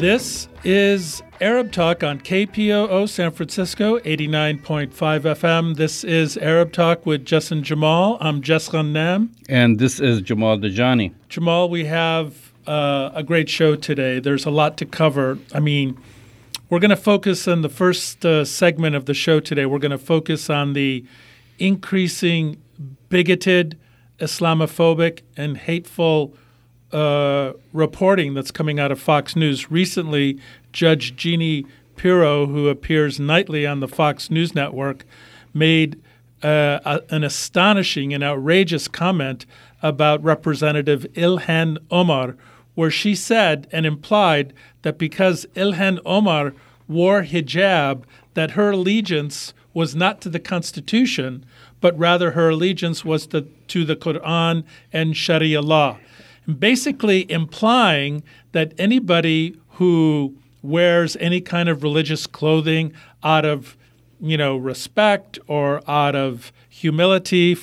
This is Arab Talk on KPOO San Francisco, 89.5 FM. This is Arab Talk with Justin Jamal. I'm Jess Ghannam. And this is Jamal Dajani. Jamal, we have uh, a great show today. There's a lot to cover. I mean, we're going to focus on the first uh, segment of the show today. We're going to focus on the increasing bigoted, Islamophobic, and hateful uh, reporting that's coming out of Fox News. Recently, Judge Jeanine Pirro, who appears nightly on the Fox News network, made uh, a, an astonishing and outrageous comment about Representative Ilhan Omar, where she said and implied that because Ilhan Omar wore hijab, that her allegiance was not to the Constitution, but rather her allegiance was to, to the Quran and Sharia law. Basically, implying that anybody who wears any kind of religious clothing out of you know respect or out of humility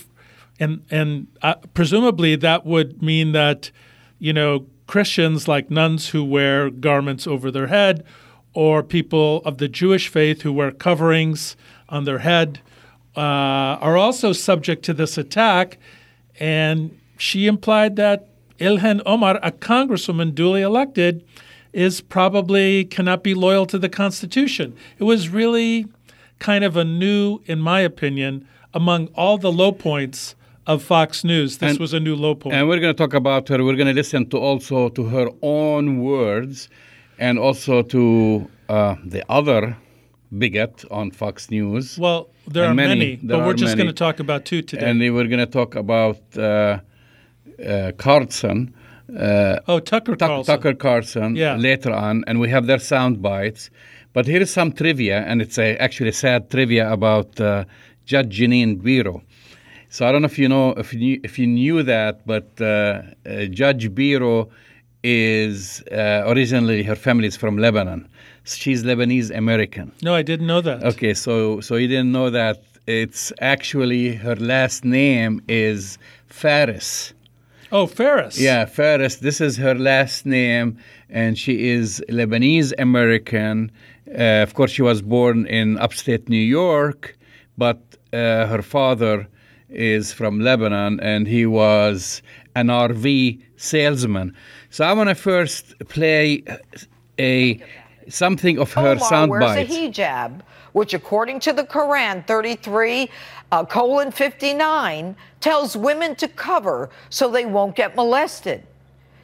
and and uh, presumably that would mean that you know Christians like nuns who wear garments over their head or people of the Jewish faith who wear coverings on their head uh, are also subject to this attack. And she implied that Ilhan Omar, a congresswoman duly elected, is probably cannot be loyal to the Constitution. It was really kind of a new, in my opinion, among all the low points of Fox News. This and, was a new low point. And we're going to talk about her. We're going to listen to also to her own words and also to uh, the other bigot on Fox News. Well, there and are many, many but we're just going to talk about two today. And we're going to talk about uh, uh, Carlson. Uh, oh, Tucker Carlson. Tucker Carlson yeah. later on, and we have their sound bites. But here is some trivia, and it's a, actually sad trivia about uh, Judge Jeanine Pirro. So I don't know if you know if you if you knew that, but uh, uh, Judge Pirro is uh, originally her family is from Lebanon. She's Lebanese American. No, I didn't know that. Okay, so so you didn't know that it's actually her last name is Faris. Oh, Ferris. Yeah, Ferris. This is her last name, and she is Lebanese American. Uh, of course, she was born in upstate New York, but uh, her father is from Lebanon, and he was an RV salesman. So I want to first play a something of her Omar soundbite. wears a hijab, which, according to the Quran 33 uh, colon 59, tells women to cover so they won't get molested.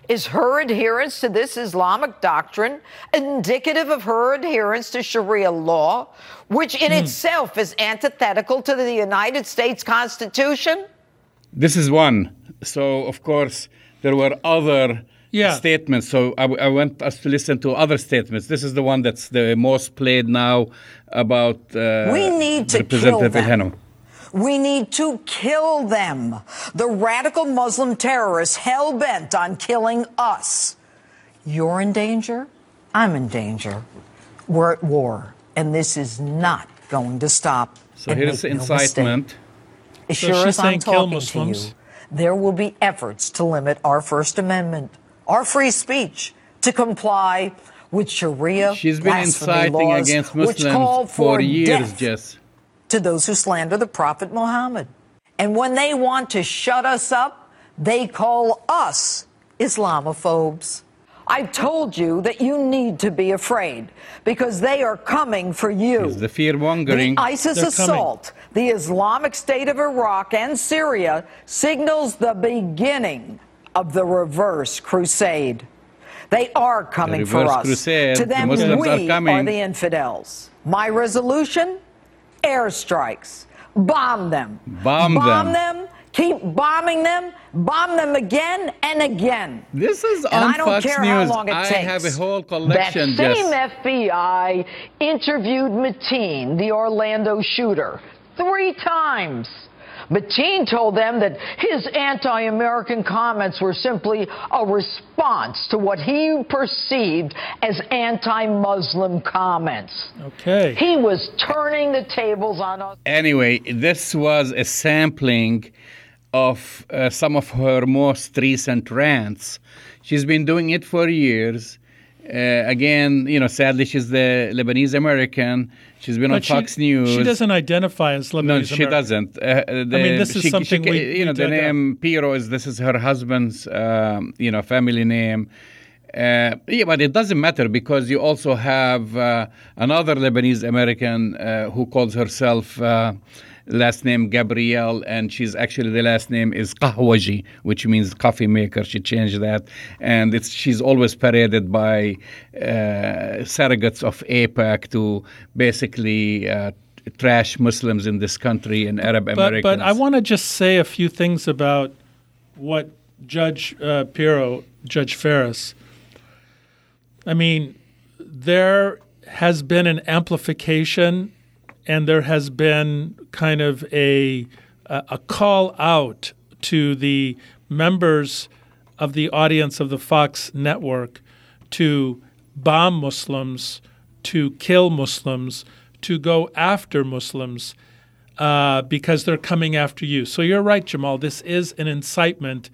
Is her adherence to this Islamic doctrine indicative of her adherence to Sharia law, which in mm. itself is antithetical to the United States Constitution? This is one. So, of course, there were other yeah. statements. So I, I, want us to listen to other statements. This is the one that's the most played now about uh, we need to Representative kill them. We need to kill them. The radical Muslim terrorists hell bent on killing us. You're in danger. I'm in danger. We're at war, and this is not going to stop. So here's incitement. No as so sure as I'm talking to you, there will be efforts to limit our First Amendment our free speech to comply with Sharia She's been inciting laws, against Muslims for, for years, Jess. To those who slander the Prophet Muhammad. And when they want to shut us up, they call us Islamophobes. I've told you that you need to be afraid because they are coming for you. It's the fear mongering. The ISIS They're assault, coming. the Islamic State of Iraq and Syria signals the beginning of the reverse crusade. They are coming for us. Crusade. To them, the we are, are the infidels. My resolution airstrikes. Bomb them. Bomb, them Bomb them. them. Keep bombing them, bomb them again and again. This is and on I don't Fox care News. How long it I takes. have a whole collection. That same FBI interviewed Mateen, the Orlando shooter, three times. Mateen told them that his anti American comments were simply a response to what he perceived as anti Muslim comments. Okay. He was turning the tables on us. Anyway, this was a sampling of uh, some of her most recent rants. She's been doing it for years. Uh, again, you know, sadly, she's the Lebanese American. She's been on But she- Fox News. She doesn't identify as Lebanese. No, she American. doesn't. Uh, the, mean, this is she, something she, we- you know the name Pirro is this is her husband's um, you know family name. Uh, yeah, but it doesn't matter because you also have uh, another Lebanese American uh, who calls herself uh, last name Gabriel, and she's actually the last name is Kahwaji, which means coffee maker. She changed that, and it's she's always paraded by uh, surrogates of AIPAC to basically. Uh, Trash Muslims in this country and Arab But, Americans. but I want to just say a few things about what Judge uh, Pirro, Judge Ferris. I mean, there has been an amplification, and there has been kind of a a, call out to the members of the audience of the Fox network to bomb Muslims, to kill Muslims, to go after Muslims uh, because they're coming after you. So you're right, Jamal. This is an incitement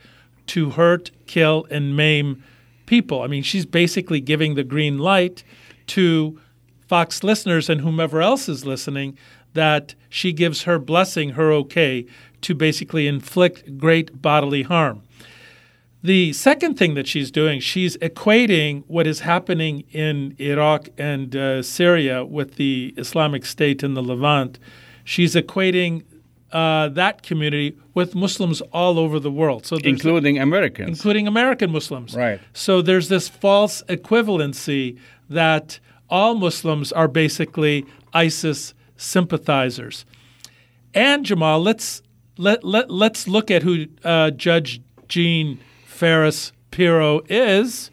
to hurt, kill, and maim people. I mean, she's basically giving the green light to Fox listeners and whomever else is listening that she gives her blessing, her okay, to basically inflict great bodily harm. The second thing that she's doing, she's equating what is happening in Iraq and uh, Syria with the Islamic State in the Levant. She's equating uh, that community with Muslims all over the world. So including Americans. including American Muslims. Right. So there's this false equivalency that all Muslims are basically ISIS sympathizers. And Jamal, let's let, let let's look at who uh, Judge Jean Ferris Pirro is.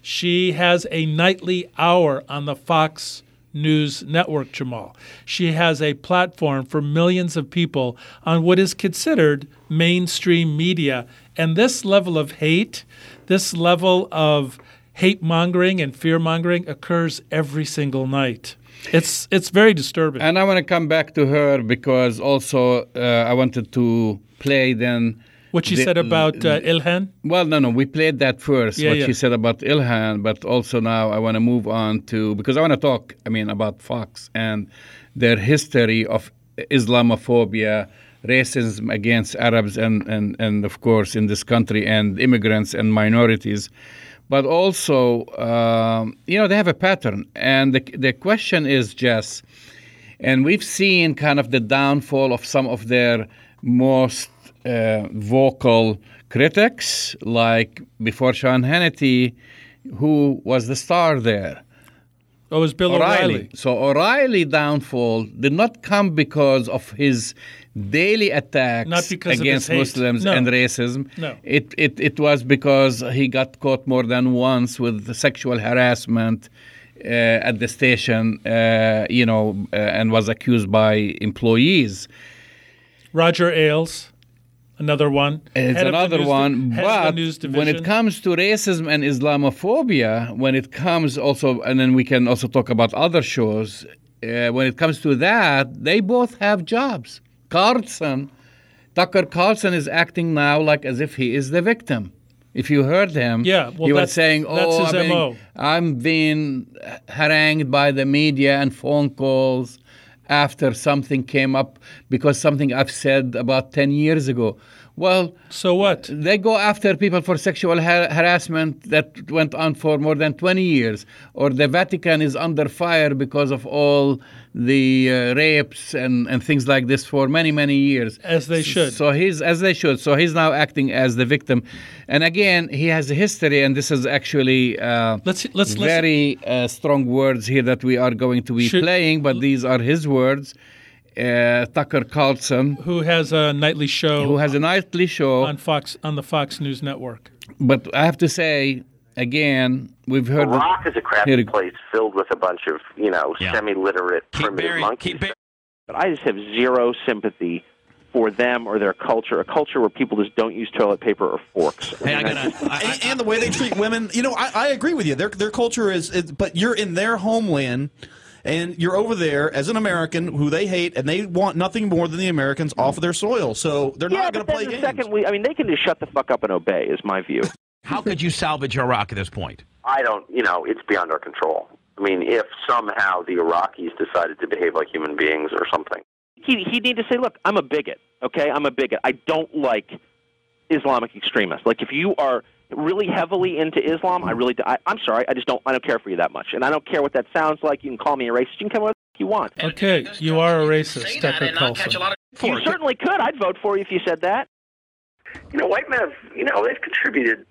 She has a nightly hour on the Fox News Network, Jamal. She has a platform for millions of people on what is considered mainstream media. And this level of hate, this level of hate mongering and fear mongering occurs every single night. It's it's very disturbing. And I want to come back to her because also uh, I wanted to play then. what she the- said about uh, Ilhan. Well, no, no, we played that first, Yeah, what yeah. she said about Ilhan, but also now I want to move on to, because I want to talk, I mean, about Fox and their history of Islamophobia, racism against Arabs, and, and, and of course, in this country, and immigrants and minorities. But also, um, you know, they have a pattern. And the, the question is just, and we've seen kind of the downfall of some of their most uh, vocal critics, like before Sean Hannity, who was the star there. Oh, it was Bill O'Reilly. So O'Reilly downfall did not come because of his daily attacks against. Muslims No. and racism. No. It, it it was because he got caught more than once with sexual harassment uh, at the station, uh, you know, uh, and was accused by employees. Roger Ailes, another one. It's Head of the another one, the but when it comes to racism and Islamophobia, when it comes also, and then we can also talk about other shows. Uh, when it comes to that, they both have jobs. Carlson, Tucker Carlson is acting now like as if he is the victim. If you heard him, Yeah, well, he was saying, "Oh, I'm being, I'm being harangued by the media and phone calls after something came up because something I've said about ten years ago." Well, so what? they go after people for sexual har- harassment that went on for more than 20 years, or the Vatican is under fire because of all the uh, rapes and, and things like this for many, many years. As they should. So he's as they should. So he's now acting as the victim, and again he has a history, and this is actually uh, Let's let's very uh, strong words here that we are going to be Should- playing, but these are his words. Uh, Tucker Carlson, Who has a nightly show who has a nightly show. on Fox on the Fox News Network? But I have to say, again, we've heard. that- Iraq is a crappy Here it- place filled with a bunch of, you know, Yeah. semi-literate Keep primitive burying- monkeys. keep But I just have zero sympathy for them or their culture, a culture where people just don't use toilet paper or forks. Hey, I mean, gotta. I, and, and the way they treat women, you know, I, I agree with you. Their their culture is, is, but you're in their homeland, and you're over there as an American who they hate, and they want nothing more than the Americans off of their soil. So they're yeah, not going to play then the games. second we, I mean, they can just shut the fuck up and obey. Is my view. how could you salvage Iraq at this point? I don't, you know, it's beyond our control. I mean, if somehow the Iraqis decided to behave like human beings or something. He he'd need to say, look, I'm a bigot. Okay, I'm a bigot. I don't like Islamic extremists. Like if you are really heavily into Islam, I really do, I, I'm sorry, I just don't I don't care for you that much, and I don't care what that sounds like. You can call me a racist. You can come what you want. Okay, you are a racist, Tucker Carlson. You certainly could. I'd vote for you if you said that. You know, white men have, you know, they've contributed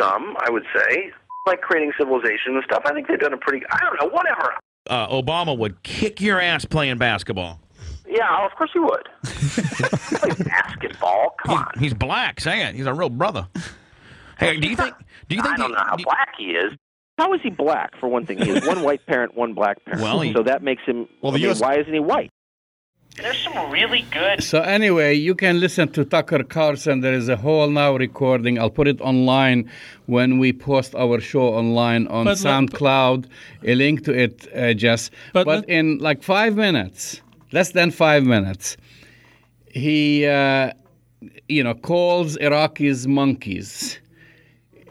some, I would say, like creating civilization and stuff. I think they've done a pretty, I don't know, whatever. Uh, Obama would kick your ass playing basketball. Yeah, of course he would. Play basketball, come on. He's black. Say it. He's a real brother. Hey, do you think? Do you think? I don't the- know how do- black he is. How is he black? For one thing, he has one white parent, one black parent. Well, he- so that makes him. Well, I mean, US why isn't he white? There's some really good So anyway, you can listen to Tucker Carlson. There is a whole now recording. I'll put it online when we post our show online on But let- SoundCloud. A link to it, uh, Jess. But But, let- in like five minutes, less than five minutes, he, uh, you know, calls Iraqis monkeys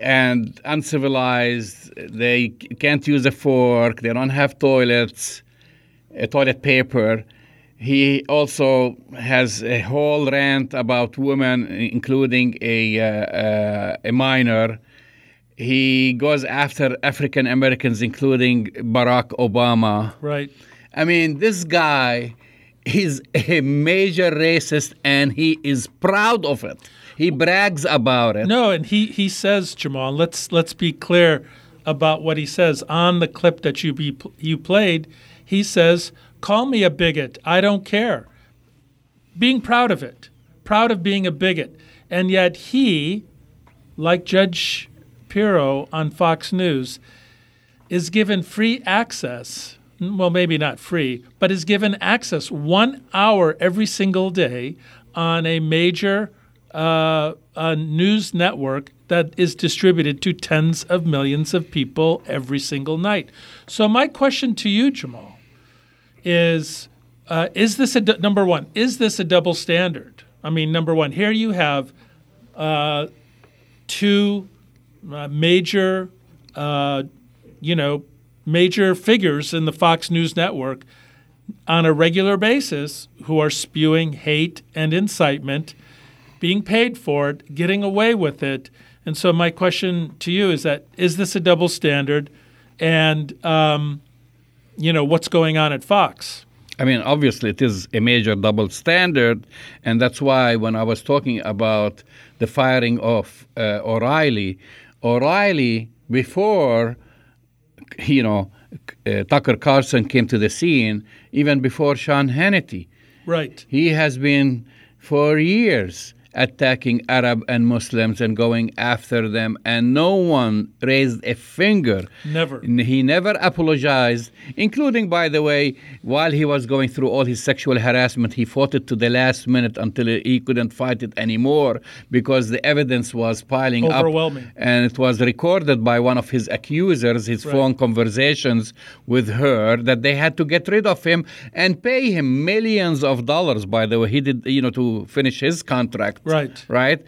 and uncivilized. They can't use a fork. They don't have toilets, uh, toilet paper. He also has a whole rant about women, including a uh, uh, a minor. He goes after African Americans, including Barack Obama. Right. I mean, this guy is a major racist, and he is proud of it. He brags about it. No, and he he says, Jamal. Let's let's be clear about what he says on the clip that you be you played. He says, "Call me a bigot. I don't care." Being proud of it, proud of being a bigot, and yet he, like Judge Pirro on Fox News, is given free access. Well, maybe not free, but is given access one hour every single day on a major uh, a news network that is distributed to tens of millions of people every single night. So my question to you, Jamal, is: uh, Is this a number one? Is this a double standard? I mean, number one, here you have uh, two uh, major, uh, you know, major figures in the Fox News network on a regular basis who are spewing hate and incitement being paid for it, getting away with it. And so my question to you is that is this a double standard? And um, you know what's going on at Fox? I mean, obviously, it is a major double standard, and that's why when I was talking about the firing of uh, O'Reilly, O'Reilly before, you know, uh, Tucker Carlson came to the scene, even before Sean Hannity, Right. he has been for years attacking Arab and Muslims and going after them, and no one raised a finger. Never. He never apologized, including, by the way, while he was going through all his sexual harassment, he fought it to the last minute until he couldn't fight it anymore because the evidence was piling up. Overwhelming. And it was recorded by one of his accusers, his Right. phone conversations with her, that they had to get rid of him and pay him millions of dollars, by the way. He did, you know, to finish his contract. Right. Right?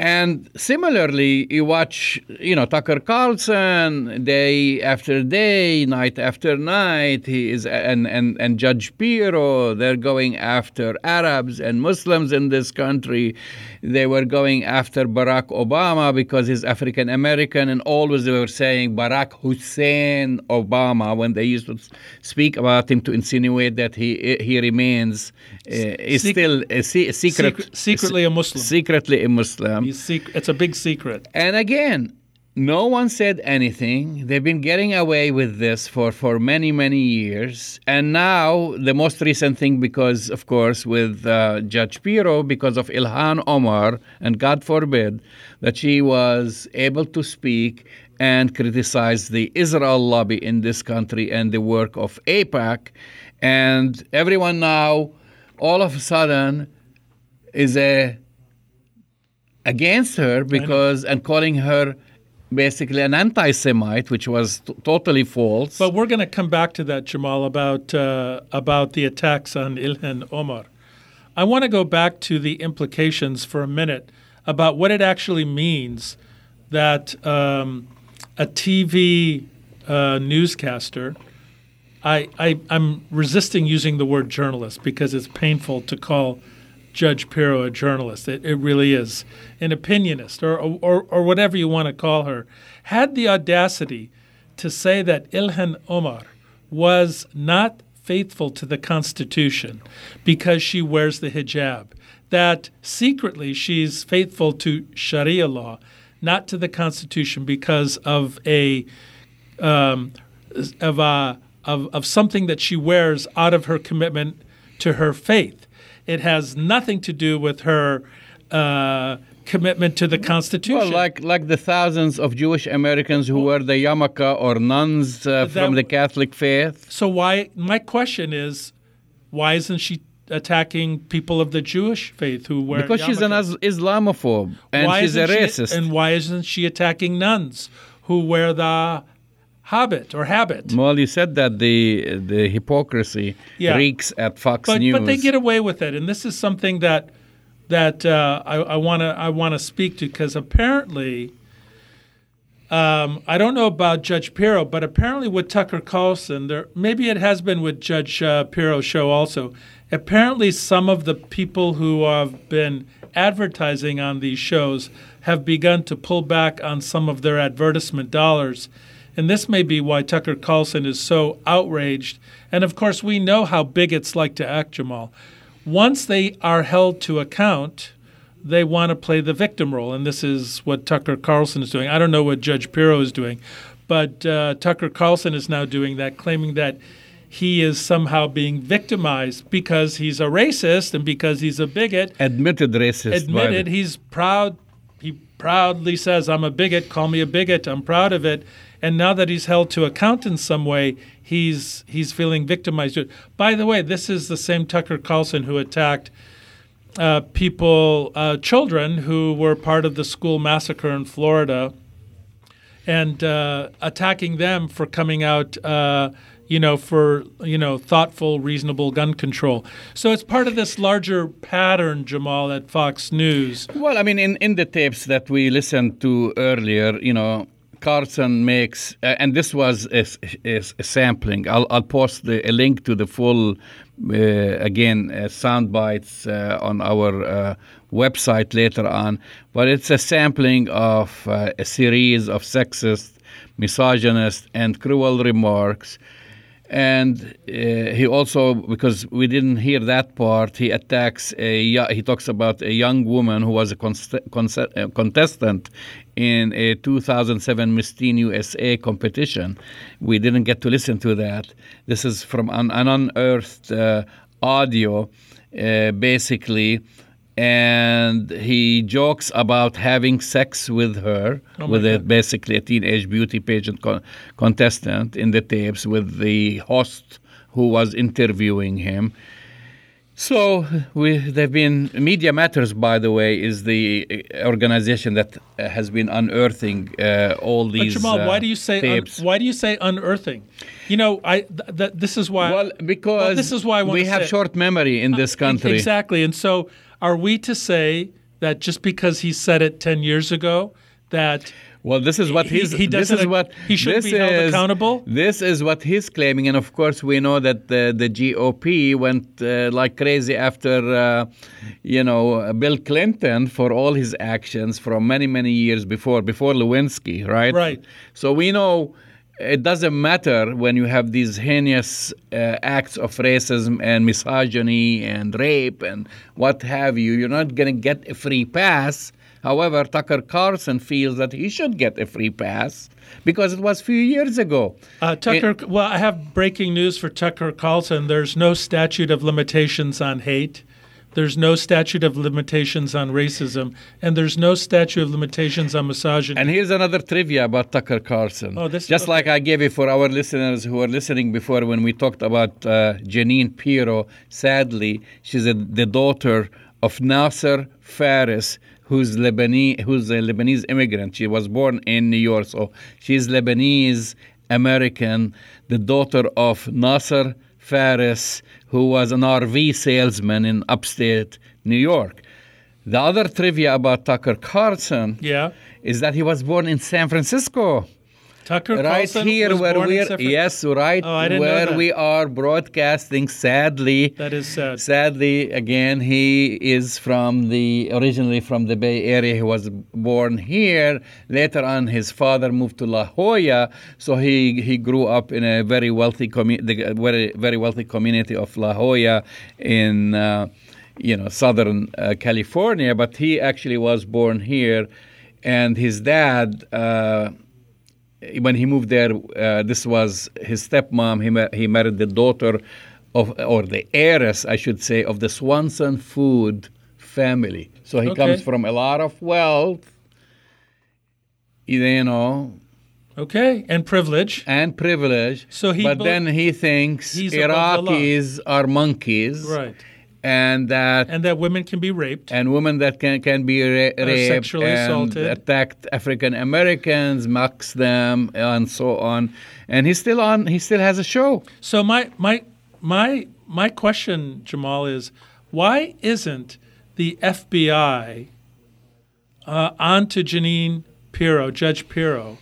And similarly, you watch, you know, Tucker Carlson day after day, night after night. He is, and and and Judge Pirro. They're going after Arabs and Muslims in this country. They were going after Barack Obama because he's African American, and always they were saying Barack Hussein Obama when they used to speak about him to insinuate that he he remains uh, is Sec- still a, se- secret, Secret- secretly a Muslim. secretly a Muslim. Sec- it's a big secret. And again, no one said anything. They've been getting away with this for, for many, many years. And now, the most recent thing, because, of course, with uh, Judge Pirro, because of Ilhan Omar, and God forbid that she was able to speak and criticize the Israel lobby in this country and the work of AIPAC. And everyone now, all of a sudden, is a against her because and calling her basically an anti-Semite, which was t- totally false. But we're going to come back to that, Jamal, about uh, about the attacks on Ilhan Omar. I want to go back to the implications for a minute about what it actually means that um, a TV uh, newscaster. I, I I'm resisting using the word journalist because it's painful to call Judge Pirro a journalist. It, it really is an opinionist or, or or whatever you want to call her. Had the audacity to say that Ilhan Omar was not faithful to the Constitution because she wears the hijab. That secretly she's faithful to Sharia law, not to the Constitution because of a um, of a of, of something that she wears out of her commitment to her faith. It has nothing to do with her uh, commitment to the Constitution. Well, like like the thousands of Jewish Americans who wear the yarmulke or nuns uh, That- from the Catholic faith. so why? My question is, why isn't she attacking people of the Jewish faith who wear? Because she's an? Islamophobe and why she's a isn't she- racist. and why isn't she attacking nuns who wear the habit or habit? well, you said that the the hypocrisy Yeah. reeks at Fox but News. but they get away with it, and this is something that that uh, I want to I want to speak to because apparently. Um, I don't know about Judge Pirro, but apparently with Tucker Carlson, there maybe it has been with Judge uh, Pirro's show also. Apparently, some of the people who have been advertising on these shows have begun to pull back on some of their advertisement dollars, and this may be why Tucker Carlson is so outraged. And of course, we know how bigots like to act, Jamal. Once they are held to account, they want to play the victim role, and this is what Tucker Carlson is doing. I don't know what Judge Pirro is doing, but uh, Tucker Carlson is now doing that, claiming that he is somehow being victimized because he's a racist and because he's a bigot. admitted racist. Admitted, he's proud. He proudly says, "I'm a bigot. Call me a bigot. I'm proud of it." And now that he's held to account in some way, he's he's feeling victimized. By the way, this is the same Tucker Carlson who attacked uh, people, uh, children who were part of the school massacre in Florida, and uh, attacking them for coming out, uh, you know, for you know thoughtful, reasonable gun control. So it's part of this larger pattern, Jamal, at Fox News. Well, I mean, in, in the tapes that we listened to earlier, you know, Carlson makes, uh, and this was a, a, a sampling. I'll, I'll post the, a link to the full, uh, again, uh, sound bites uh, on our uh, website later on. But it's a sampling of uh, a series of sexist, misogynist, and cruel remarks. And he also, because we didn't hear that part, he attacks a. He talks about a young woman who was a contestant in a 2007 Miss Teen USA competition. We didn't get to listen to that. This is from an, an unearthed uh, audio, uh, basically, and he jokes about having sex with her, Oh with a, basically a teenage beauty pageant con- contestant in the tapes with the host who was interviewing him. So we, they've been Media Matters, by the way, is the uh, organization that uh, has been unearthing uh, all But these. Jamal, uh, why do you say un- tapes. why do you say unearthing? You know, I th- th- this is why. well, because this is why we have short memory in this country. Exactly. And so, are we to say that just because he said it 10 years ago, that Well, this is what he's. he this doesn't is what he shouldn't this be held is- accountable? This is what he's claiming, and of course, we know that the, the GOP went uh, like crazy after, uh, you know, Bill Clinton for all his actions from many many years before, before Lewinsky, right? Right. So we know. It doesn't matter when you have these heinous uh, acts of racism and misogyny and rape and what have you. You're not going to get a free pass However, Tucker Carlson feels that he should get a free pass because it was a few years ago. uh, Tucker, well, I have breaking news for Tucker Carlson. There's no statute of limitations on hate. There's no statute of limitations on racism, and there's no statute of limitations on misogyny. And here's another trivia about Tucker Carlson. Oh, this- Just okay. like I gave it for our listeners who were listening before when we talked about uh, Jeanine Pirro. Sadly, she's a, the daughter of Nasser Faris, who's Lebanese, who's a Lebanese immigrant. She was born in New York, so she's Lebanese American, the daughter of Nasser Faris, who was an RV salesman in upstate New York. The other trivia about Tucker Carlson yeah. is that he was born in San Francisco. Tucker right Carlson here where we're Sefer- yes, right Oh, I didn't know where we are broadcasting. Sadly, That is sad. Sadly, again, he is from the originally from the Bay Area. He was born here. Later on, his father moved to La Jolla, so he he grew up in a very wealthy commu- the very very wealthy community of La Jolla in. Uh, you know, southern uh, California, but he actually was born here, and his dad, uh, when he moved there, uh, this was his stepmom. He, ma- he married the daughter of, or the heiress, I should say, of the Swanson Food family. So he Okay. comes from a lot of wealth, you know, Okay, and privilege. and privilege. So he but bel- then he thinks above the. Iraqis are monkeys, Right. And that And that women can be raped. and women that can can be ra- raped sexually and assaulted. attacked African Americans, mocks them, and so on. And he's still on. He still has a show. So my my my my question, Jamal, is why isn't the FBI uh, on to Jeanine Pirro, Judge Pirro,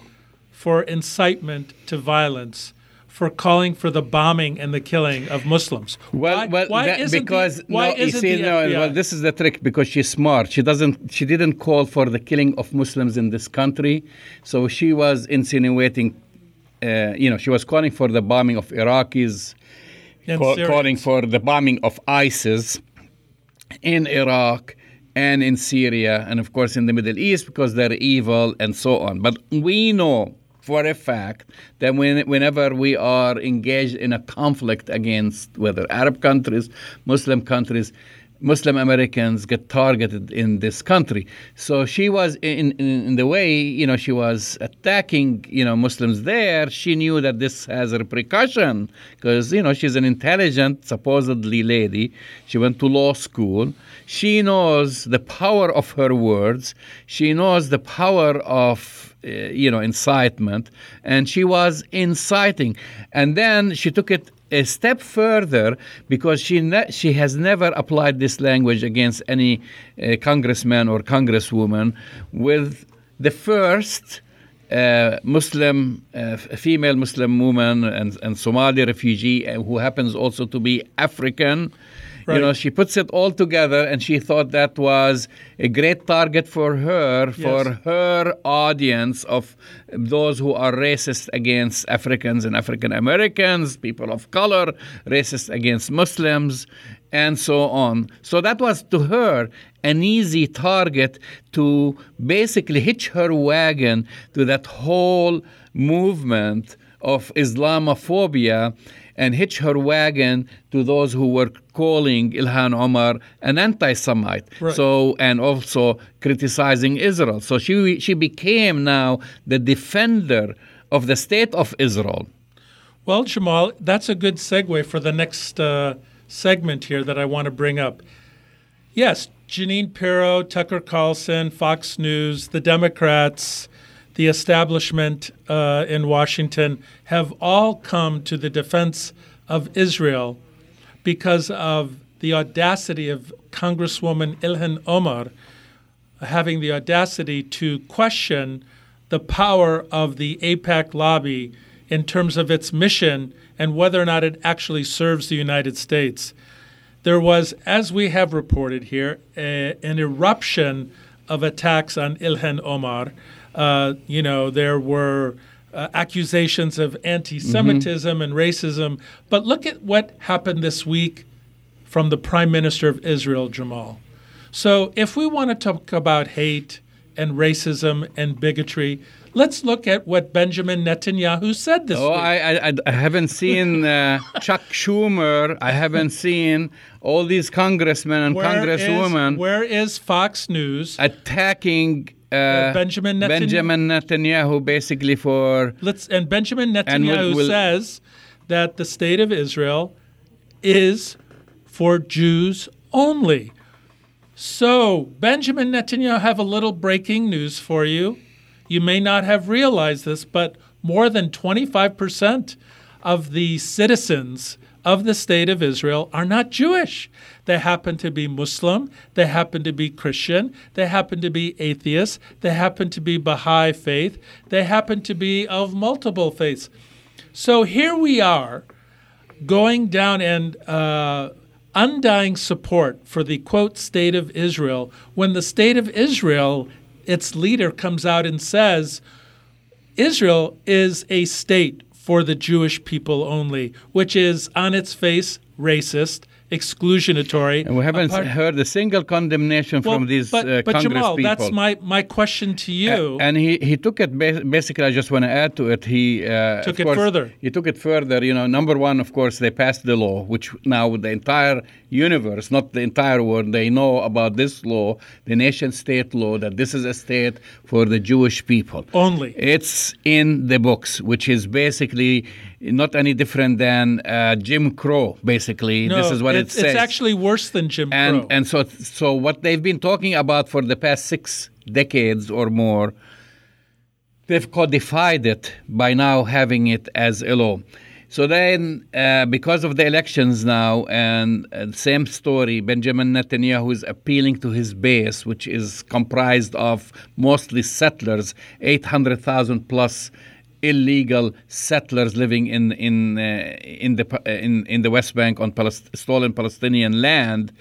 for incitement to violence, for calling for the bombing and the killing of Muslims? Well, why, well, why that- isn't because the, why no, you isn't see, the no, well, this is the trick because she's smart. She doesn't. She didn't call for the killing of Muslims in this country, so she was insinuating. Uh, you know, she was calling for the bombing of Iraqis, calling for the bombing of ISIS in Iraq and in Syria, and of course in the Middle East because they're evil and so on. But we know for a fact that when, whenever we are engaged in a conflict against whether Arab countries, Muslim countries, Muslim Americans get targeted in this country. So she was in, in, in the way, you know, she was attacking, you know, Muslims there. She knew that this has a repercussion because, you know, she's an intelligent, supposedly lady. She went to law school. She knows the power of her words. She knows the power of, you know, incitement. And she was inciting. And then she took it a step further because she ne- she has never applied this language against any uh, congressman or congresswoman with the first uh, Muslim uh, female Muslim woman and, and Somali refugee who happens also to be African. You know, she puts it all together, and she thought that was a great target for her, for Yes. her audience of those who are racist against Africans and African Americans, people of color, racist against Muslims, and so on. So that was to her an easy target to basically hitch her wagon to that whole movement of Islamophobia and hitch her wagon to those who were calling Ilhan Omar an anti-Semite. Right. So and also criticizing Israel. So she she became now the defender of the state of Israel. Well, Jamal, that's a good segue for the next uh, segment here that I want to bring up. Yes, Jeanine Pirro, Tucker Carlson, Fox News, the Democrats, the establishment uh, in Washington have all come to the defense of Israel because of the audacity of Congresswoman Ilhan Omar having the audacity to question the power of the AIPAC lobby in terms of its mission and whether or not it actually serves the United States. There was, as we have reported here, a, an eruption of attacks on Ilhan Omar. Uh, you know, there were uh, accusations of anti Semitism and racism. But look at what happened this week from the Prime Minister of Israel, Jamal. So, if we want to talk about hate and racism and bigotry, let's look at what Benjamin Netanyahu said this Oh, week. I, I, I haven't seen uh, Chuck Schumer. I haven't seen all these congressmen and Where is- congresswomen where is Fox News? attacking uh, Benjamin Netanyahu- Benjamin Netanyahu basically for Let's and Benjamin And we'll- Netanyahu we'll- says that the state of Israel is for Jews only. So, Benjamin Netanyahu, have a little breaking news for you. You may not have realized this, but more than 25% of the citizens of the state of Israel are not Jewish. They happen to be Muslim, they happen to be Christian, they happen to be atheists, they happen to be Baha'i faith, they happen to be of multiple faiths. So here we are going down and uh, undying support for the quote state of Israel when the state of Israel, its leader comes out and says, Israel is a state for the Jewish people only, which is on its face racist, exclusionatory. And we haven't apart- heard a single condemnation Well, from these but, uh, but Congress Jamal, people. that's my, my question to you. A- and he, he took it ba- basically. I just want to add to it. He uh, Took it course, further. He took it further. You know, number one, of course, they passed the law, which now the entire universe, not the entire world, they know about this law, the nation-state law, that this is a state for the Jewish people Only. It's in the books, which is basically not any different than uh, Jim Crow. Basically, no, this is what it's, it says. It's actually worse than Jim and Crow. and so so what they've been talking about for the past six decades or more they've codified it by now having it as a law so then uh, because of the elections now and uh, same story benjamin netanyahu is appealing to his base which is comprised of mostly settlers 800000 plus illegal settlers living in in uh, in the in in the West Bank on Palest- stolen Palestinian land.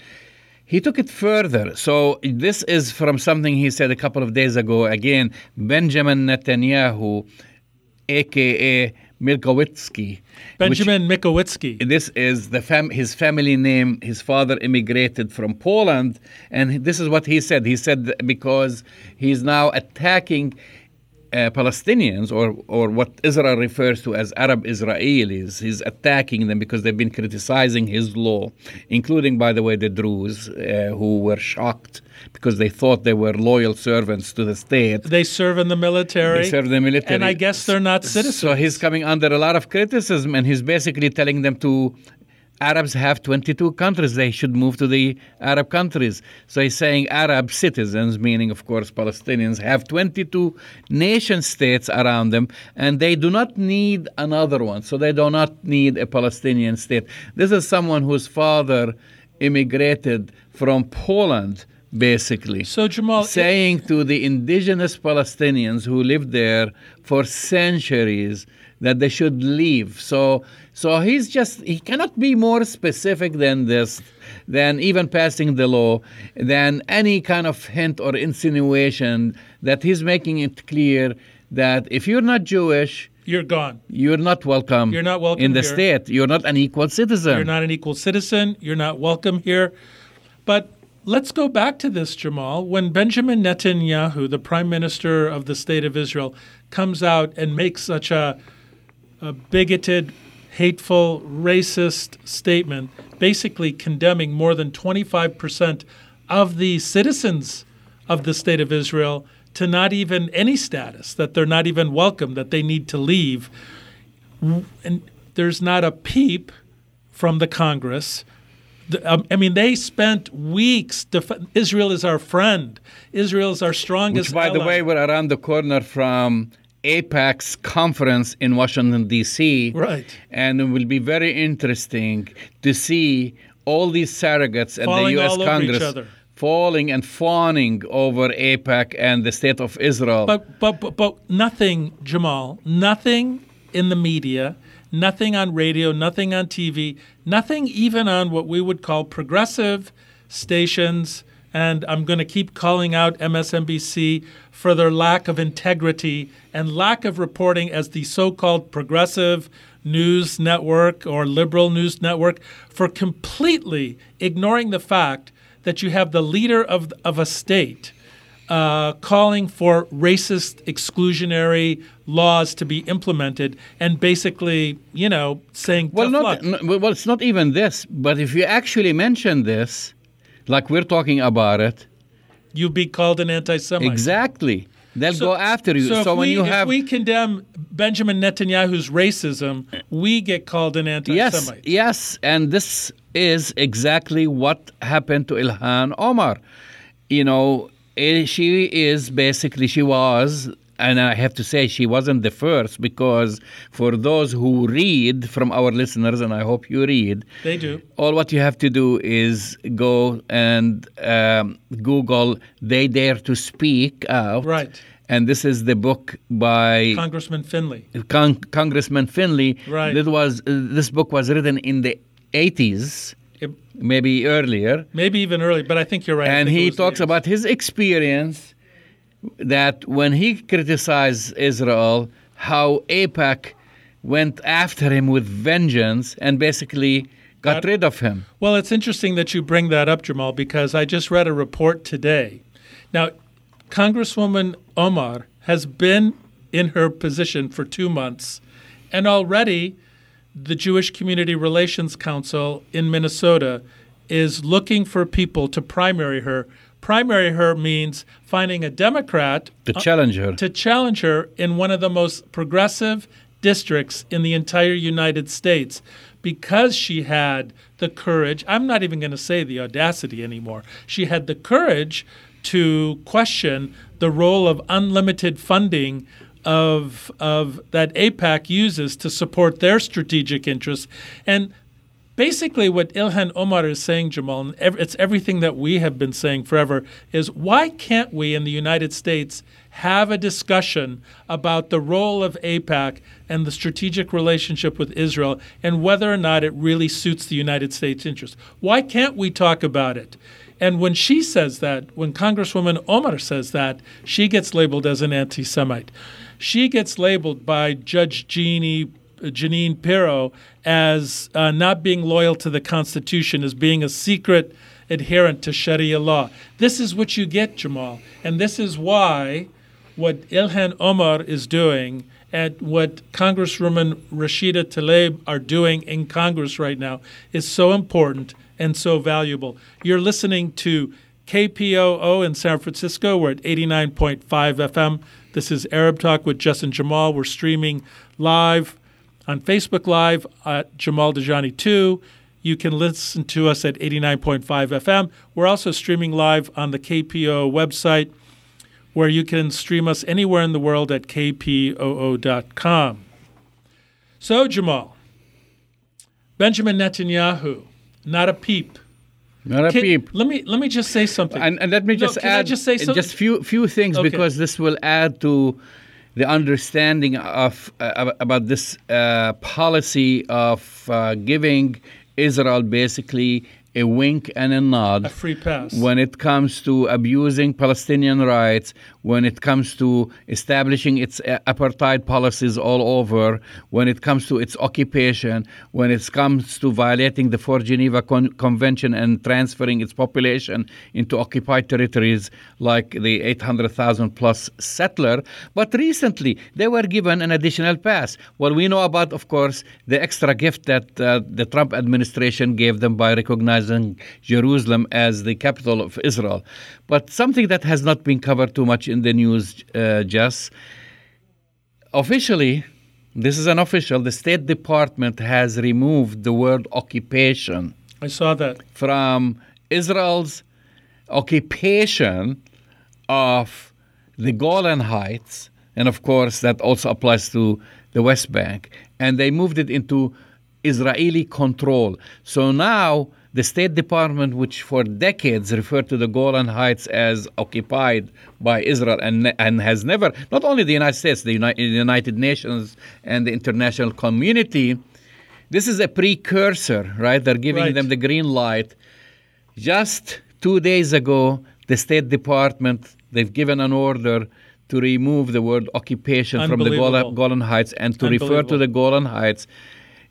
He took it further. So this is from something he said a couple of days ago. Again, Benjamin Netanyahu, aka Milkowitsky. Benjamin Mikowitzki. This is the fam- his family name. His father immigrated from Poland, and this is what he said. He said because he's now attacking uh, Palestinians, or or what Israel refers to as Arab Israelis. He's attacking them because they've been criticizing his law, including, by the way, the Druze, uh, who were shocked because they thought they were loyal servants to the state. They serve in the military. They serve the military. And I guess they're not citizens. So he's coming under a lot of criticism, and he's basically telling them to. Arabs have 22 countries. They should move to the Arab countries. So he's saying Arab citizens, meaning, of course, Palestinians, have 22 nation states around them, and they do not need another one. So they do not need a Palestinian state. This is someone whose father immigrated from Poland, basically So, Jamal, it- saying to the indigenous Palestinians who lived there for centuries that they should leave. So, so he's just he cannot be more specific than this, than even passing the law, than any kind of hint or insinuation that he's making it clear that if you're not Jewish. You're gone. You're not welcome. You're not welcome in the here. state. You're not an equal citizen. You're not an equal citizen. You're not welcome here. But let's go back to this, Jamal. When Benjamin Netanyahu, the prime minister of the state of Israel, comes out and makes such a, a bigoted, hateful, racist statement, basically condemning more than 25% of the citizens of the state of Israel to not even any status, that they're not even welcome, that they need to leave. And there's not a peep from the Congress. Um, I mean, they spent weeks. Def- Israel is our friend. Israel is our strongest. Which, by the way, we're around the corner from AIPAC's conference in Washington, D.C. Right. And it will be very interesting to see all these surrogates at Falling the U.S. all over each Congress other. falling and fawning over APAC and the state of Israel. But, but but but nothing, Jamal. Nothing in the media. Nothing on radio. Nothing on TV. Nothing even on what we would call progressive stations. And I'm going to keep calling out MSNBC for their lack of integrity and lack of reporting as the so-called progressive news network or liberal news network for completely ignoring the fact that you have the leader of, of a state uh, calling for racist exclusionary laws to be implemented and basically, you know, saying well, not, luck. n- well, it's not even this. But if you actually mention this, like we're talking about it, you'd be called an anti-Semite. exactly, they'll go after you. So, So, if, when we, you if have we condemn Benjamin Netanyahu's racism, we get called an Yes, anti-Semite. yes, and this is exactly what happened to Ilhan Omar. You know, eh, she is basically she was and I have to say she wasn't the first because for those who read from our listeners, and I hope you read, They do. all what you have to do is go and um, Google "They Dare to Speak Out." Right. And this is the book by Congressman Findley. Con- Congressman Findley. Right. This was uh, this book was written in the 80s, It- maybe earlier, maybe even early, but I think you're right. And he talks about his experience that when he criticized Israel, how AIPAC went after him with vengeance and basically got Got- rid of him. Well, it's interesting that you bring that up, Jamal, because I just read a report today. Now, Congresswoman Omar has been in her position for two months, and already the Jewish Community Relations Council in Minnesota is looking for people to primary her. Primary her means finding a Democrat To uh, challenge her. to challenge her in one of the most progressive districts in the entire United States because she had the courage. I'm not even going to say the audacity anymore. She had the courage to question the role of unlimited funding of of that AIPAC uses to support their strategic interests and basically what Ilhan Omar is saying, Jamal, and it's everything that we have been saying forever, is why can't we in the United States have a discussion about the role of AIPAC and the strategic relationship with Israel and whether or not it really suits the United States interest? Why can't we talk about it? And when she says that, when Congresswoman Omar says that, she gets labeled as an anti Semite. She gets labeled by Judge Jeannie Jeanine Pirro as uh, not being loyal to the Constitution, as being a secret adherent to Sharia law. This is what you get, Jamal. And this is why what Ilhan Omar is doing and what Congresswoman Rashida Tlaib are doing in Congress right now is so important and so valuable. You're listening to KPOO in San Francisco. We're at 89.5 FM. This is Arab Talk with Justin Jamal. We're streaming live on Facebook Live at Jamal Dajani 2. You can listen to us at 89.5 FM. We're also streaming live on the KPOO website, where you can stream us anywhere in the world at kpoo.com. So, Jamal, Benjamin Netanyahu, not a peep. Not a Can- peep. Let me let me just say something. And, and let me No, just I add just say something? just few few things Okay. because this will add to the understanding of uh, about this uh, policy of uh, giving Israel basically a wink and a nod a free pass. when it comes to abusing Palestinian rights, when it comes to establishing its uh, apartheid policies all over, when it comes to its occupation, when it comes to violating the Fourth Geneva Con- Convention and transferring its population into occupied territories like the 800,000 plus settler. But recently, they were given an additional pass. Well, we know about, of course, the extra gift that uh, the Trump administration gave them by recognizing Jerusalem as the capital of Israel. But something that has not been covered too much in the news, uh, Jess, officially, this is an official, the State Department has removed the word occupation I saw that. from Israel's occupation of the Golan Heights, and of course that also applies to the West Bank, and they moved it into Israeli control. So now the State Department, which for decades referred to the Golan Heights as occupied by Israel and, and has never, not only the United States, the Uni- the United Nations and the international community, this is a precursor, right? They're giving Right. them the green light. Just two days ago, the State Department they've given an order to remove the word occupation from the Golan, Golan Heights and to refer to the Golan Heights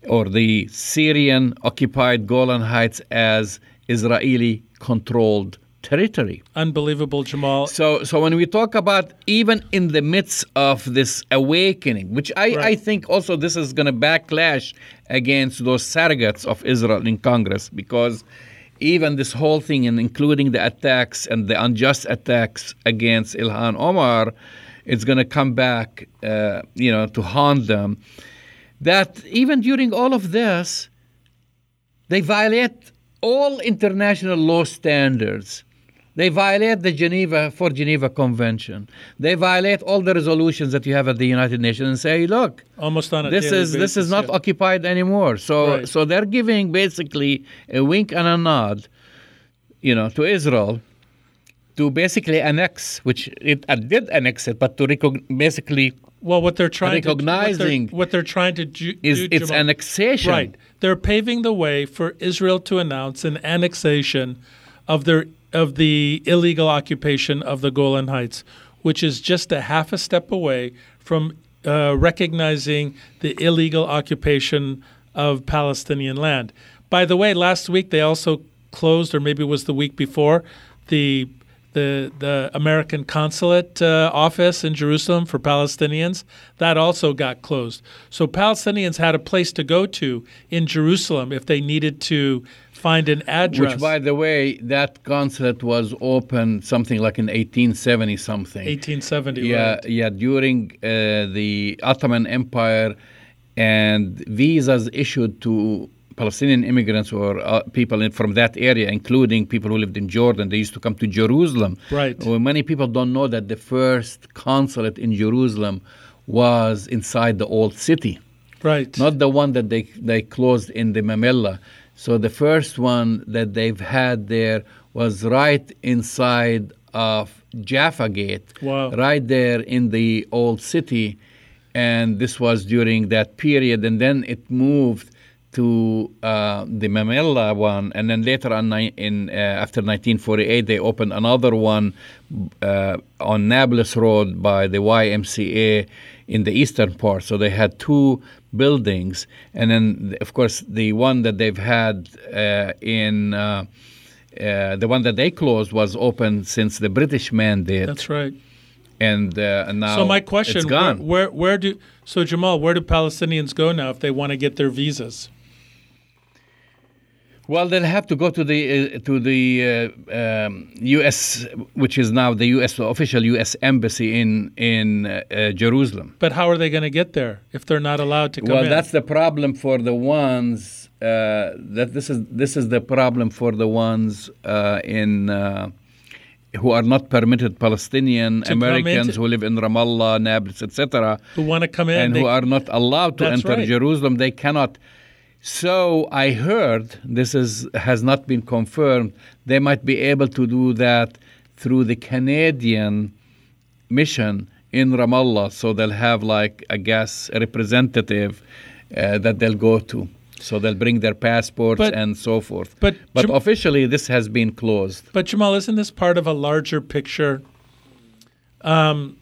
or the Syrian occupied Golan Heights as Israeli controlled territory. Unbelievable, Jamal. So, so when we talk about even in the midst of this awakening, which I, I think also this is going to backlash against those surrogates of Israel in Congress, because even this whole thing, and including the attacks and the unjust attacks against Ilhan Omar, it's going to come back, uh, you know, to haunt them. That even during all of this, they violate all international law standards They violate the Geneva for Geneva Convention. They violate all the resolutions that you have at the United Nations and say, look, Almost on this is this is not yeah. occupied anymore. So Right. so they're giving basically a wink and a nod, you know, to Israel to basically annex, which it did annex it, but to basically Well, what they're trying Recognizing to what they're, what they're trying to ju- is do, its Jamal- annexation. Right. They're paving the way for Israel to announce an annexation of their of the illegal occupation of the Golan Heights, which is just a half a step away from uh, recognizing the illegal occupation of Palestinian land. By the way, last week they also closed, or maybe it was the week before, the the the American consulate uh, office in Jerusalem for Palestinians that also got closed. So Palestinians had a place to go to in Jerusalem if they needed to find an address. Which, by the way, that consulate was open something like in 1870 something. 1870. Yeah, right. yeah. During uh, the Ottoman Empire, and visas issued to Palestinian immigrants or uh, people in, from that area, including people who lived in Jordan. They used to come to Jerusalem. Right. Well, many people don't know that the first consulate in Jerusalem was inside the old city Right. not the one that they they closed in the Mamilla. So the first one that they've had there was right inside of Jaffa Gate, Wow. right there in the old city, and this was during that period. And then it moved to uh, the Mamilla one, and then later on in uh, after 1948 they opened another one uh, on Nablus Road by the YMCA in the eastern part. So they had two buildings, and then of course the one that they've had uh, in. Uh, uh, the one that they closed was open since the British mandate, That's right. and, uh, and now So my question: it's where, where where do so Jamal? Where do Palestinians go now if they want to get their visas? Well, they'll have to go to the uh, to the uh, um, U.S., which is now the U.S. official U.S. embassy in in uh, uh, Jerusalem. But how are they going to get there if they're not allowed to come Well, in? that's the problem for the ones uh, that this is this is the problem for the ones uh, in. Uh, who are not permitted Palestinian To Americans into- who live in Ramallah, Nablus, etc., who want to come in and who are not allowed to enter right. Jerusalem. They cannot. So I heard this is has not been confirmed. They might be able to do that through the Canadian mission in Ramallah. So they'll have like a representative uh, that they'll go to. So they'll bring their passports But- and so forth. but but Jam- officially this has been closed. But Jamal, isn't this part of a larger picture? Um,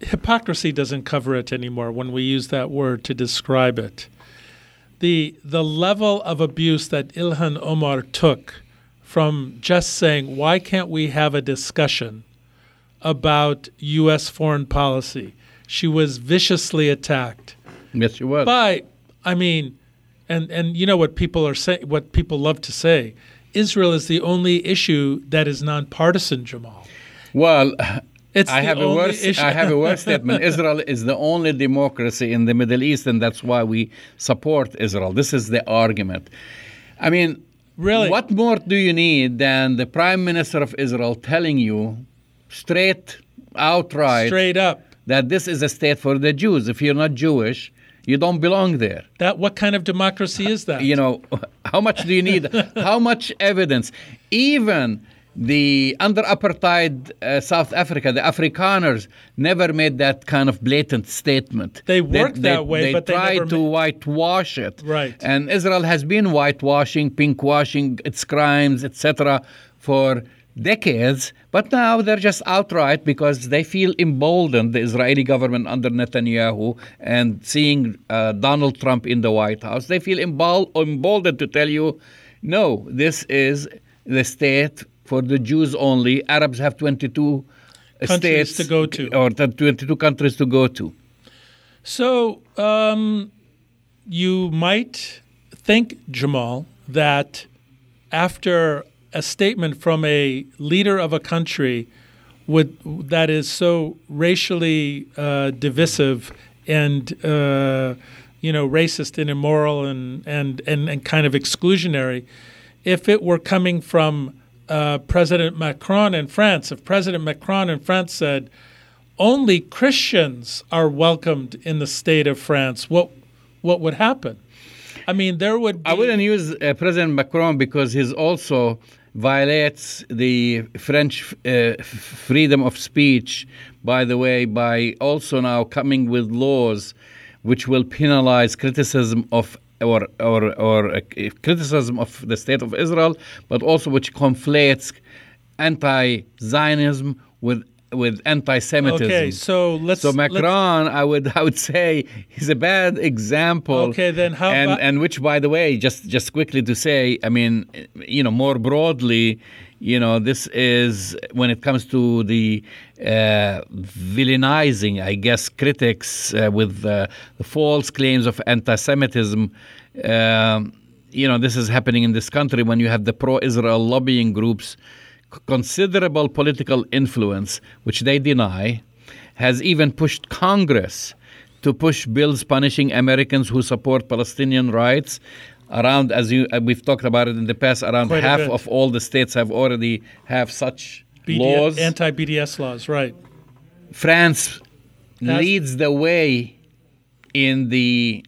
hypocrisy doesn't cover it anymore when we use that word to describe it. The the level of abuse that Ilhan Omar took from just saying, "Why can't we have a discussion about U.S. foreign policy?" She was viciously attacked Yes, you was. by, I mean, and and you know what people are saying, what people love to say, Israel is the only issue that is nonpartisan, Jamal. Well, It's I have a worse. issue. I have a worse statement. Israel is the only democracy in the Middle East, and that's why we support Israel. This is the argument. I mean, Really? what more do you need than the Prime Minister of Israel telling you straight, outright, Straight up. that this is a state for the Jews? If you're not Jewish, you don't belong there. That what kind of democracy is that? You know, how much do you need? how much evidence? Even the under apartheid uh, South Africa, the Afrikaners never made that kind of blatant statement. They worked that way, they but they tried to ma- whitewash it. Right. And Israel has been whitewashing, pinkwashing its crimes, etc., for decades. But now they're just outright because they feel emboldened, the Israeli government under Netanyahu, and seeing uh, Donald Trump in the White House, they feel embol- emboldened to tell you, no, this is the state for the Jews only. Arabs have 22 Countries states to go to. or 22 countries to go to. So um, you might think, Jamal, that after a statement from a leader of a country would that is so racially uh, divisive and uh, you know racist and immoral and, and and and kind of exclusionary, if it were coming from uh, President Macron in France, if President Macron in France said only Christians are welcomed in the state of France, what what would happen? I mean, there would. Be, I wouldn't use uh, President Macron because he's also violates the French uh, freedom of speech. By the way, by also now coming with laws which will penalize criticism of or or or criticism of the state of Israel, but also which conflates anti-Zionism with with anti-Semitism. Okay, so let's. So Macron, I would I would say he's a bad example. Okay, then how and about- and which, by the way, just just quickly to say, I mean, you know, more broadly, you know, this is when it comes to the uh, villainizing, I guess, critics uh, with uh, the false claims of anti-Semitism. Um, you know, this is happening in this country when you have the pro-Israel lobbying groups considerable political influence, which they deny, has even pushed Congress to push bills punishing Americans who support Palestinian rights. Around, as you uh, we've talked about it in the past, around Quite half of all the states have already have such BD laws. anti-BDS laws, right? France leads the way in the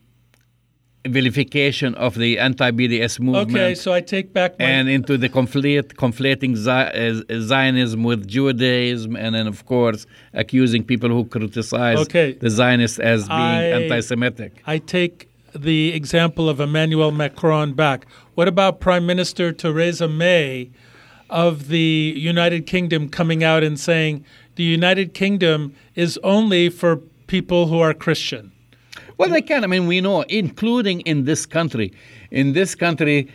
vilification of the anti-BDS movement Okay, so I take back my. and into the conflate, conflating uh, Zionism with Judaism, and then of course accusing people who criticize Okay. the Zionists as being I- anti-Semitic. I take the example of Emmanuel Macron back. What about Prime Minister Theresa May of the United Kingdom coming out and saying the United Kingdom is only for people who are Christian? Well, they can. I mean, we know, including in this country. In this country,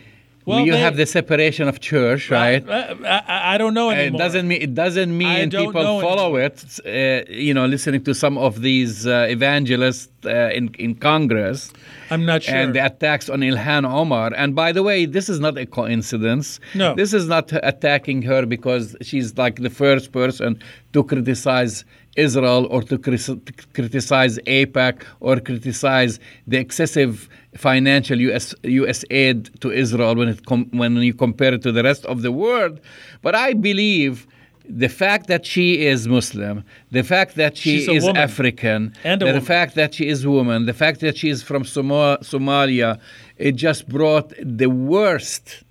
Well, you they- have the separation of church, right? I, I, I don't know anymore. It doesn't mean it doesn't mean people follow it. Uh, you know, listening to some of these uh, evangelists uh, in in Congress. I'm not sure. And the attacks on Ilhan Omar. And by the way, this is not a coincidence. No. This is not attacking her because she's like the first person to criticize Israel or to cri- criticize AIPAC or criticize the excessive financial US, US aid to Israel when, it com- when you compare it to the rest of the world. But I believe the fact that she is Muslim, the fact that she is woman. African, And the woman. fact that she is a woman, the fact that she is from Soma- Somalia, it just brought the worst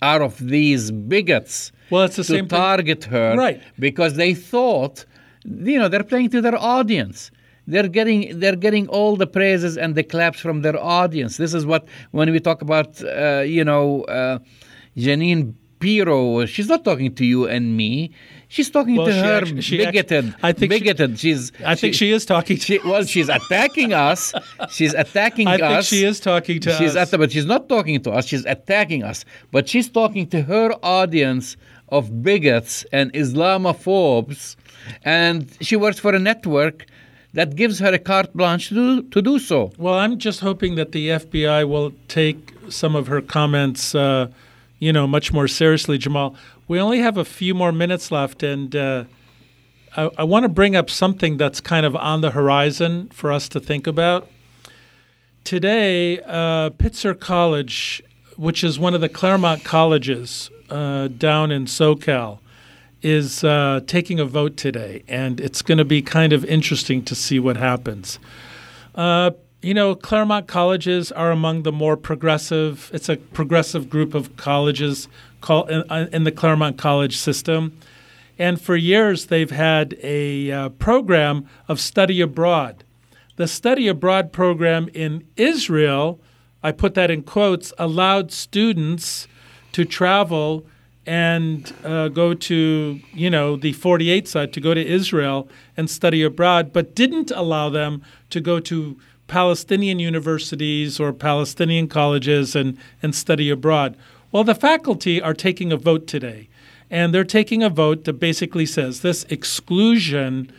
out of these bigots Well, it's the to same thing- target her Right. because they thought, you know, they're playing to their audience. They're getting they're getting all the praises and the claps from their audience. This is what when we talk about uh, you know uh, Jeanine Pirro, she's not talking to you and me. She's talking Well, to she her actu- she bigoted. I think she- she's. I think she is talking to- She, well, she's attacking us. She's attacking I us. think she is talking to she's us. At, but she's not talking to us. She's attacking us. But she's talking to her audience of bigots and Islamophobes, and she works for a network that gives her a carte blanche to to do so. Well, I'm just hoping that the FBI will take some of her comments, uh, you know, much more seriously, Jamal. We only have a few more minutes left, and uh, I, I want to bring up something that's kind of on the horizon for us to think about. Today, uh, Pitzer College, which is one of the Claremont colleges uh, down in SoCal, is uh, taking a vote today, and it's going to be kind of interesting to see what happens. Uh, you know, Claremont colleges are among the more progressive. It's a progressive group of colleges uh, in the Claremont College system. And for years, they've had a uh, program of study abroad. The study abroad program in Israel, I put that in quotes, allowed students to travel and uh, go to, you know, the 48 side, to go to Israel and study abroad, but didn't allow them to go to Palestinian universities or Palestinian colleges and, and study abroad. Well, the faculty are taking a vote today, and they're taking a vote that basically says this exclusion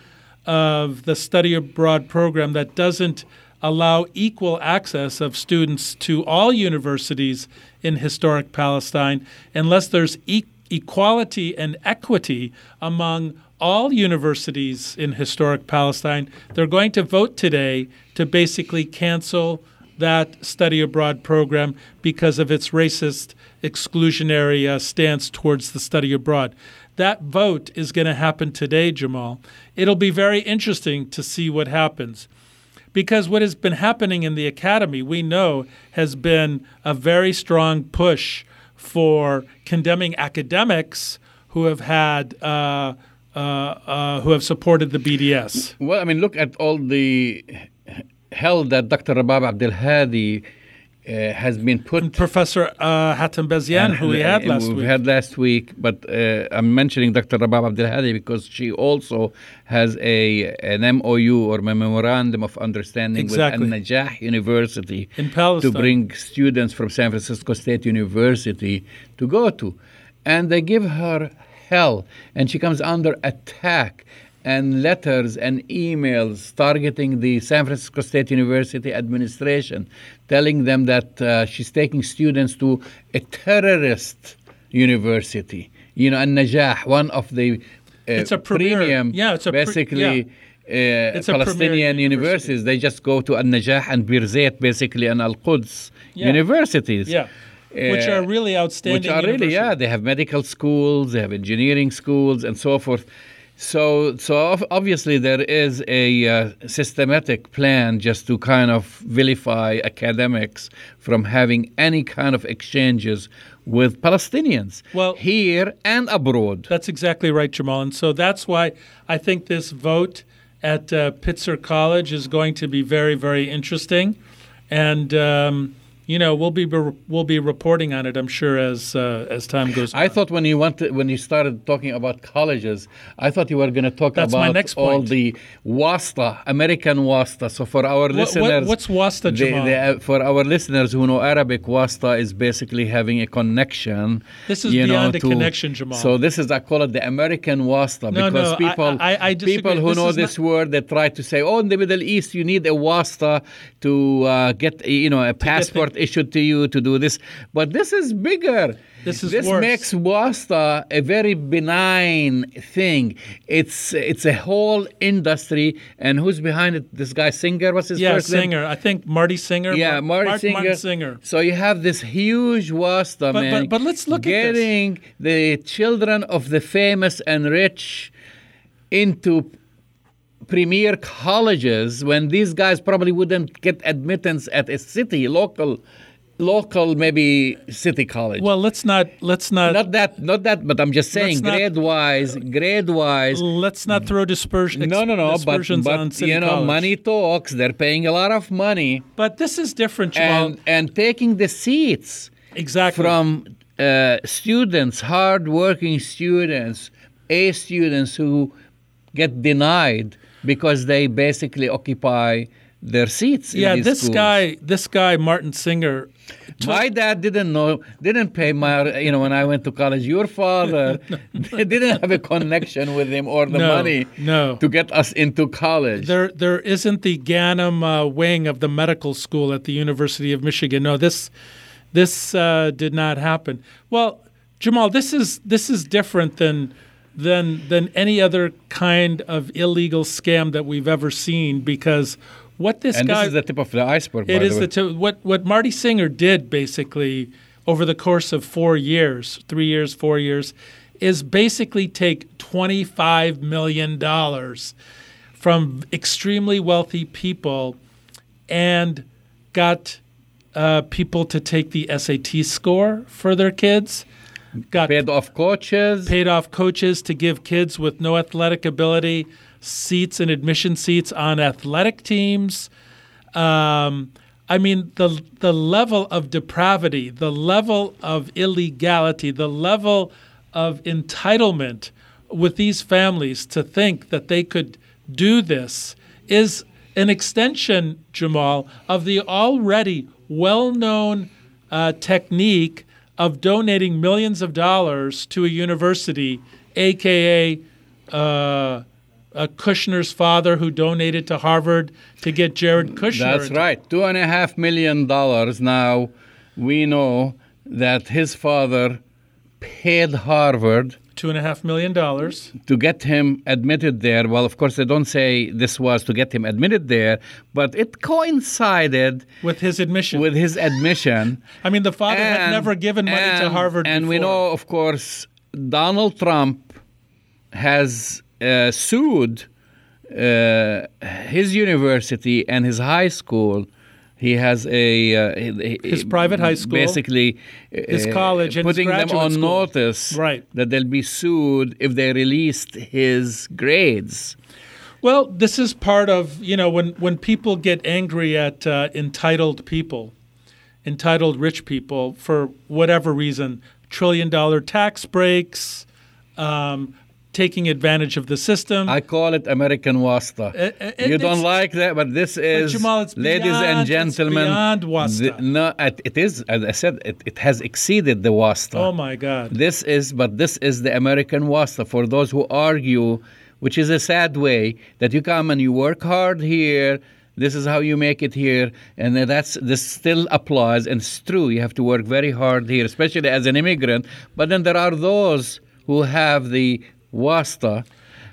of the study abroad program that doesn't allow equal access of students to all universities in historic Palestine unless there's e- equality and equity among all universities in historic Palestine. They're going to vote today to basically cancel that study abroad program because of its racist exclusionary uh, stance towards the study abroad. That vote is going to happen today, Jamal. It'll be very interesting to see what happens. Because what has been happening in the academy, we know, has been a very strong push for condemning academics who have had uh, uh, uh, who have supported the BDS. Well, I mean, look at all the hell that Dr. Rabab Abdulhadi uh, has been put. Professor uh, Hatem Bazian, who we had last we week. had last week, but uh, I'm mentioning Dr. Rabab Abdulhadi because she also has a an MOU or memorandum of understanding Exactly. with Al Najah University In Palestine. to bring students from San Francisco State University to go to, and they give her hell, and she comes under attack. And letters and emails targeting the San Francisco State University administration, telling them that uh, she's taking students to a terrorist university. You know, Al Najah, one of the uh, It's a premier- premium, yeah, it's a pre- basically uh, It's Palestinian university. universities. They just go to Al Najah and Birzeit, basically, and Al Quds Yeah. universities. Yeah. Which Uh, are really outstanding. Which are really, yeah, they have medical schools, they have engineering schools, and so forth. So, so obviously there is a uh, systematic plan just to kind of vilify academics from having any kind of exchanges with Palestinians Well- here and abroad. That's exactly right, Jamal. And so that's why I think this vote at uh, Pitzer College is going to be very, very interesting. And, um, you know, we'll be we'll be reporting on it, I'm sure, as uh, as time goes on. I thought when you wanted, when you started talking about colleges, I thought you were going to talk That's my about next all the WASTA, American WASTA. So for our what- listeners, what's WASTA, Jamal? uh, for our listeners who know Arabic, WASTA is basically having a connection. This is you know, beyond a to- connection, Jamal. So this is I call it the American WASTA No, because no, people I- I disagree. people who This know this not- word they try to say, oh, in the Middle East you need a WASTA to uh, get you know a passport issued to you to do this, but this is bigger. This is this worse. makes WASTA a very benign thing. It's it's a whole industry, and who's behind it? This guy Singer, what's his yeah, first name? Yeah, Singer. I think Marty Singer. Yeah, Mar- Marty Singer. Martin Singer. So you have this huge WASTA But- man. but- but let's look at getting the children of the famous and rich into premier colleges when these guys probably wouldn't get admittance at a city local local maybe city college Well, let's not let's not not that not that but i'm just saying Let's not- grade wise grade wise let's not throw dispersion. no no no but, but you know college. money talks they're paying a lot of money But this is different, Jamal. and and taking the seats exactly from uh, students, hard-working students, A students who get denied because they basically occupy their seats. in Yeah, this schools. guy, this guy Martin Singer. My dad didn't know, didn't pay my, you know, when I went to college. Your father didn't have a connection with him or the No, money no. to get us into college. There, there isn't the Ghannam uh, wing of the medical school at the University of Michigan. No, this, this uh, did not happen. Well, Jamal, this is this is different than than than any other kind of illegal scam that we've ever seen because what this and guy this is the tip of the iceberg. It by is the way. the t- what what Marty Singer did basically over the course of four years, three years, four years, is basically take twenty five million dollars from extremely wealthy people and got uh, people to take the SAT score for their kids. Got paid off coaches. paid off coaches to give kids with no athletic ability seats and admission seats on athletic teams. Um, I mean, the the level of depravity, the level of illegality, the level of entitlement with these families to think that they could do this is an extension, Jamal, of the already well-known uh, technique of donating millions of dollars to a university, aka uh, uh, Kushner's father, who donated to Harvard to get Jared Kushner. That's right. Two and a half million dollars. Now we know that his father paid Harvard Two and a half million dollars. to get him admitted there. Well, of course, they don't say this was to get him admitted there, but it coincided With his admission. with his admission. I mean, the father had never given money to Harvard And we know, of course, Donald Trump has uh, sued uh, his university and his high school. He has a uh, His private high school, basically his uh, college, and his putting them on school. notice Right. that they'll be sued if they released his grades. Well, this is part of you know when when people get angry at uh, entitled people, entitled rich people for whatever reason, trillion dollar tax breaks, um, taking advantage of the system. I call it American wasta. Uh, uh, you don't like that, but this is, Jamal, it's ladies beyond- and gentlemen. beyond wasta. the- no, it, it is. As I said, it, it has exceeded the wasta. oh my God! This is, but this is the American wasta for those who argue, which is a sad way that you come and you work hard here. This is how you make it here, and that's this still applies, and it's true. You have to work very hard here, especially as an immigrant. But then there are those who have the wasta,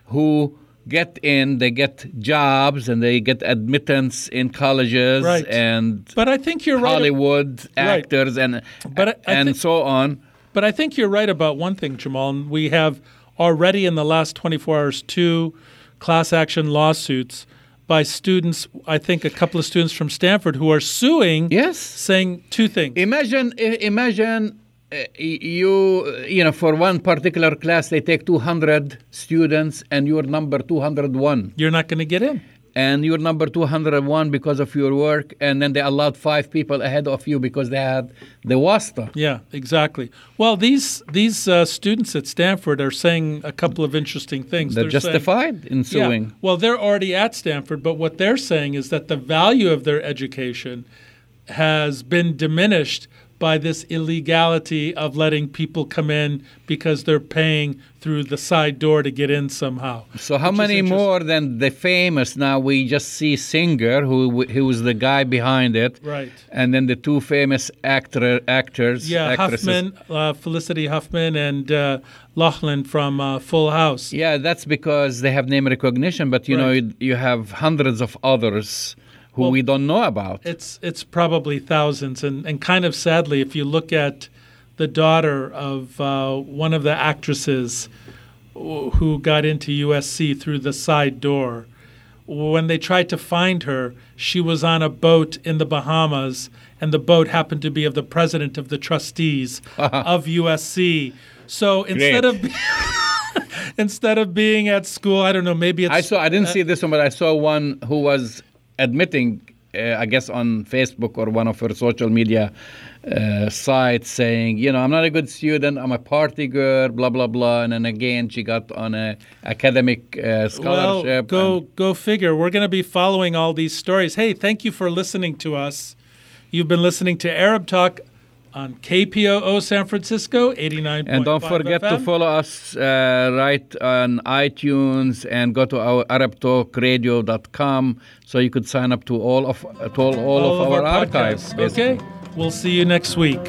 who get in, they get jobs, and they get admittance in colleges Right. and But I think you're right. Hollywood Right. actors and But I- I and think- so on. But I think you're right about one thing, Jamal. We have already in the last 24 hours two class action lawsuits by students. I think a couple of students from Stanford who are suing, Yes. saying two things. Imagine, imagine uh, you, you know, for one particular class, they take 200 students and you're number 201. You're not going to get in. And you're number 201 because of your work, and then they allowed five people ahead of you because they had the WASTA. Yeah, exactly. Well, these these uh, students at Stanford are saying a couple of interesting things. They're, saying- justified in Yeah. suing. Well, they're already at Stanford, but what they're saying is that the value of their education has been diminished by this illegality of letting people come in because they're paying through the side door to get in somehow. So how many more than the famous? Now we just see Singer, who who was the guy behind it, Right. And then the two famous actor actors, Yeah, actresses. Huffman, uh, Felicity Huffman, and uh, Loughlin from uh, Full House. Yeah, that's because they have name recognition, but you know you, you have hundreds of others who Well, we don't know about. It's it's probably thousands, and and kind of sadly, if you look at the daughter of uh, one of the actresses who got into USC through the side door, when they tried to find her, she was on a boat in the Bahamas, and the boat happened to be of the president of the trustees of USC. So instead Great. of instead of being at school, I don't know, maybe it's I saw. I didn't see this one, but I saw one who was admitting, uh, I guess, on Facebook or one of her social media uh, sites, saying, you know, I'm not a good student. I'm a party girl. Blah blah blah. And then again, she got on a academic uh, scholarship. Well, go go figure. We're going to be following all these stories. Hey, thank you for listening to us. You've been listening to Arab Talk on KPOO San Francisco, 89.5 And don't forget to follow us uh, right on iTunes and go to our ArabTalkRadio.com so you could sign up to all of to all, all, of, our, archives. Okay, we'll see you next week.